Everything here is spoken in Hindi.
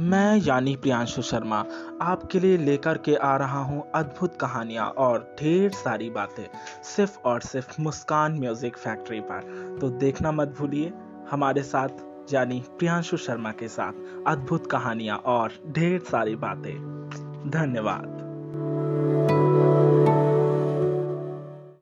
मैं यानी प्रियांशु शर्मा, आपके लिए लेकर के आ रहा हूँ अद्भुत कहानियाँ और ढेर सारी बातें, सिर्फ़ और सिर्फ़ मुस्कान म्यूज़िक फैक्ट्री पर। तो देखना मत भूलिए, हमारे साथ यानी प्रियांशु शर्मा के साथ अद्भुत कहानियाँ और ढेर सारी बातें। धन्यवाद।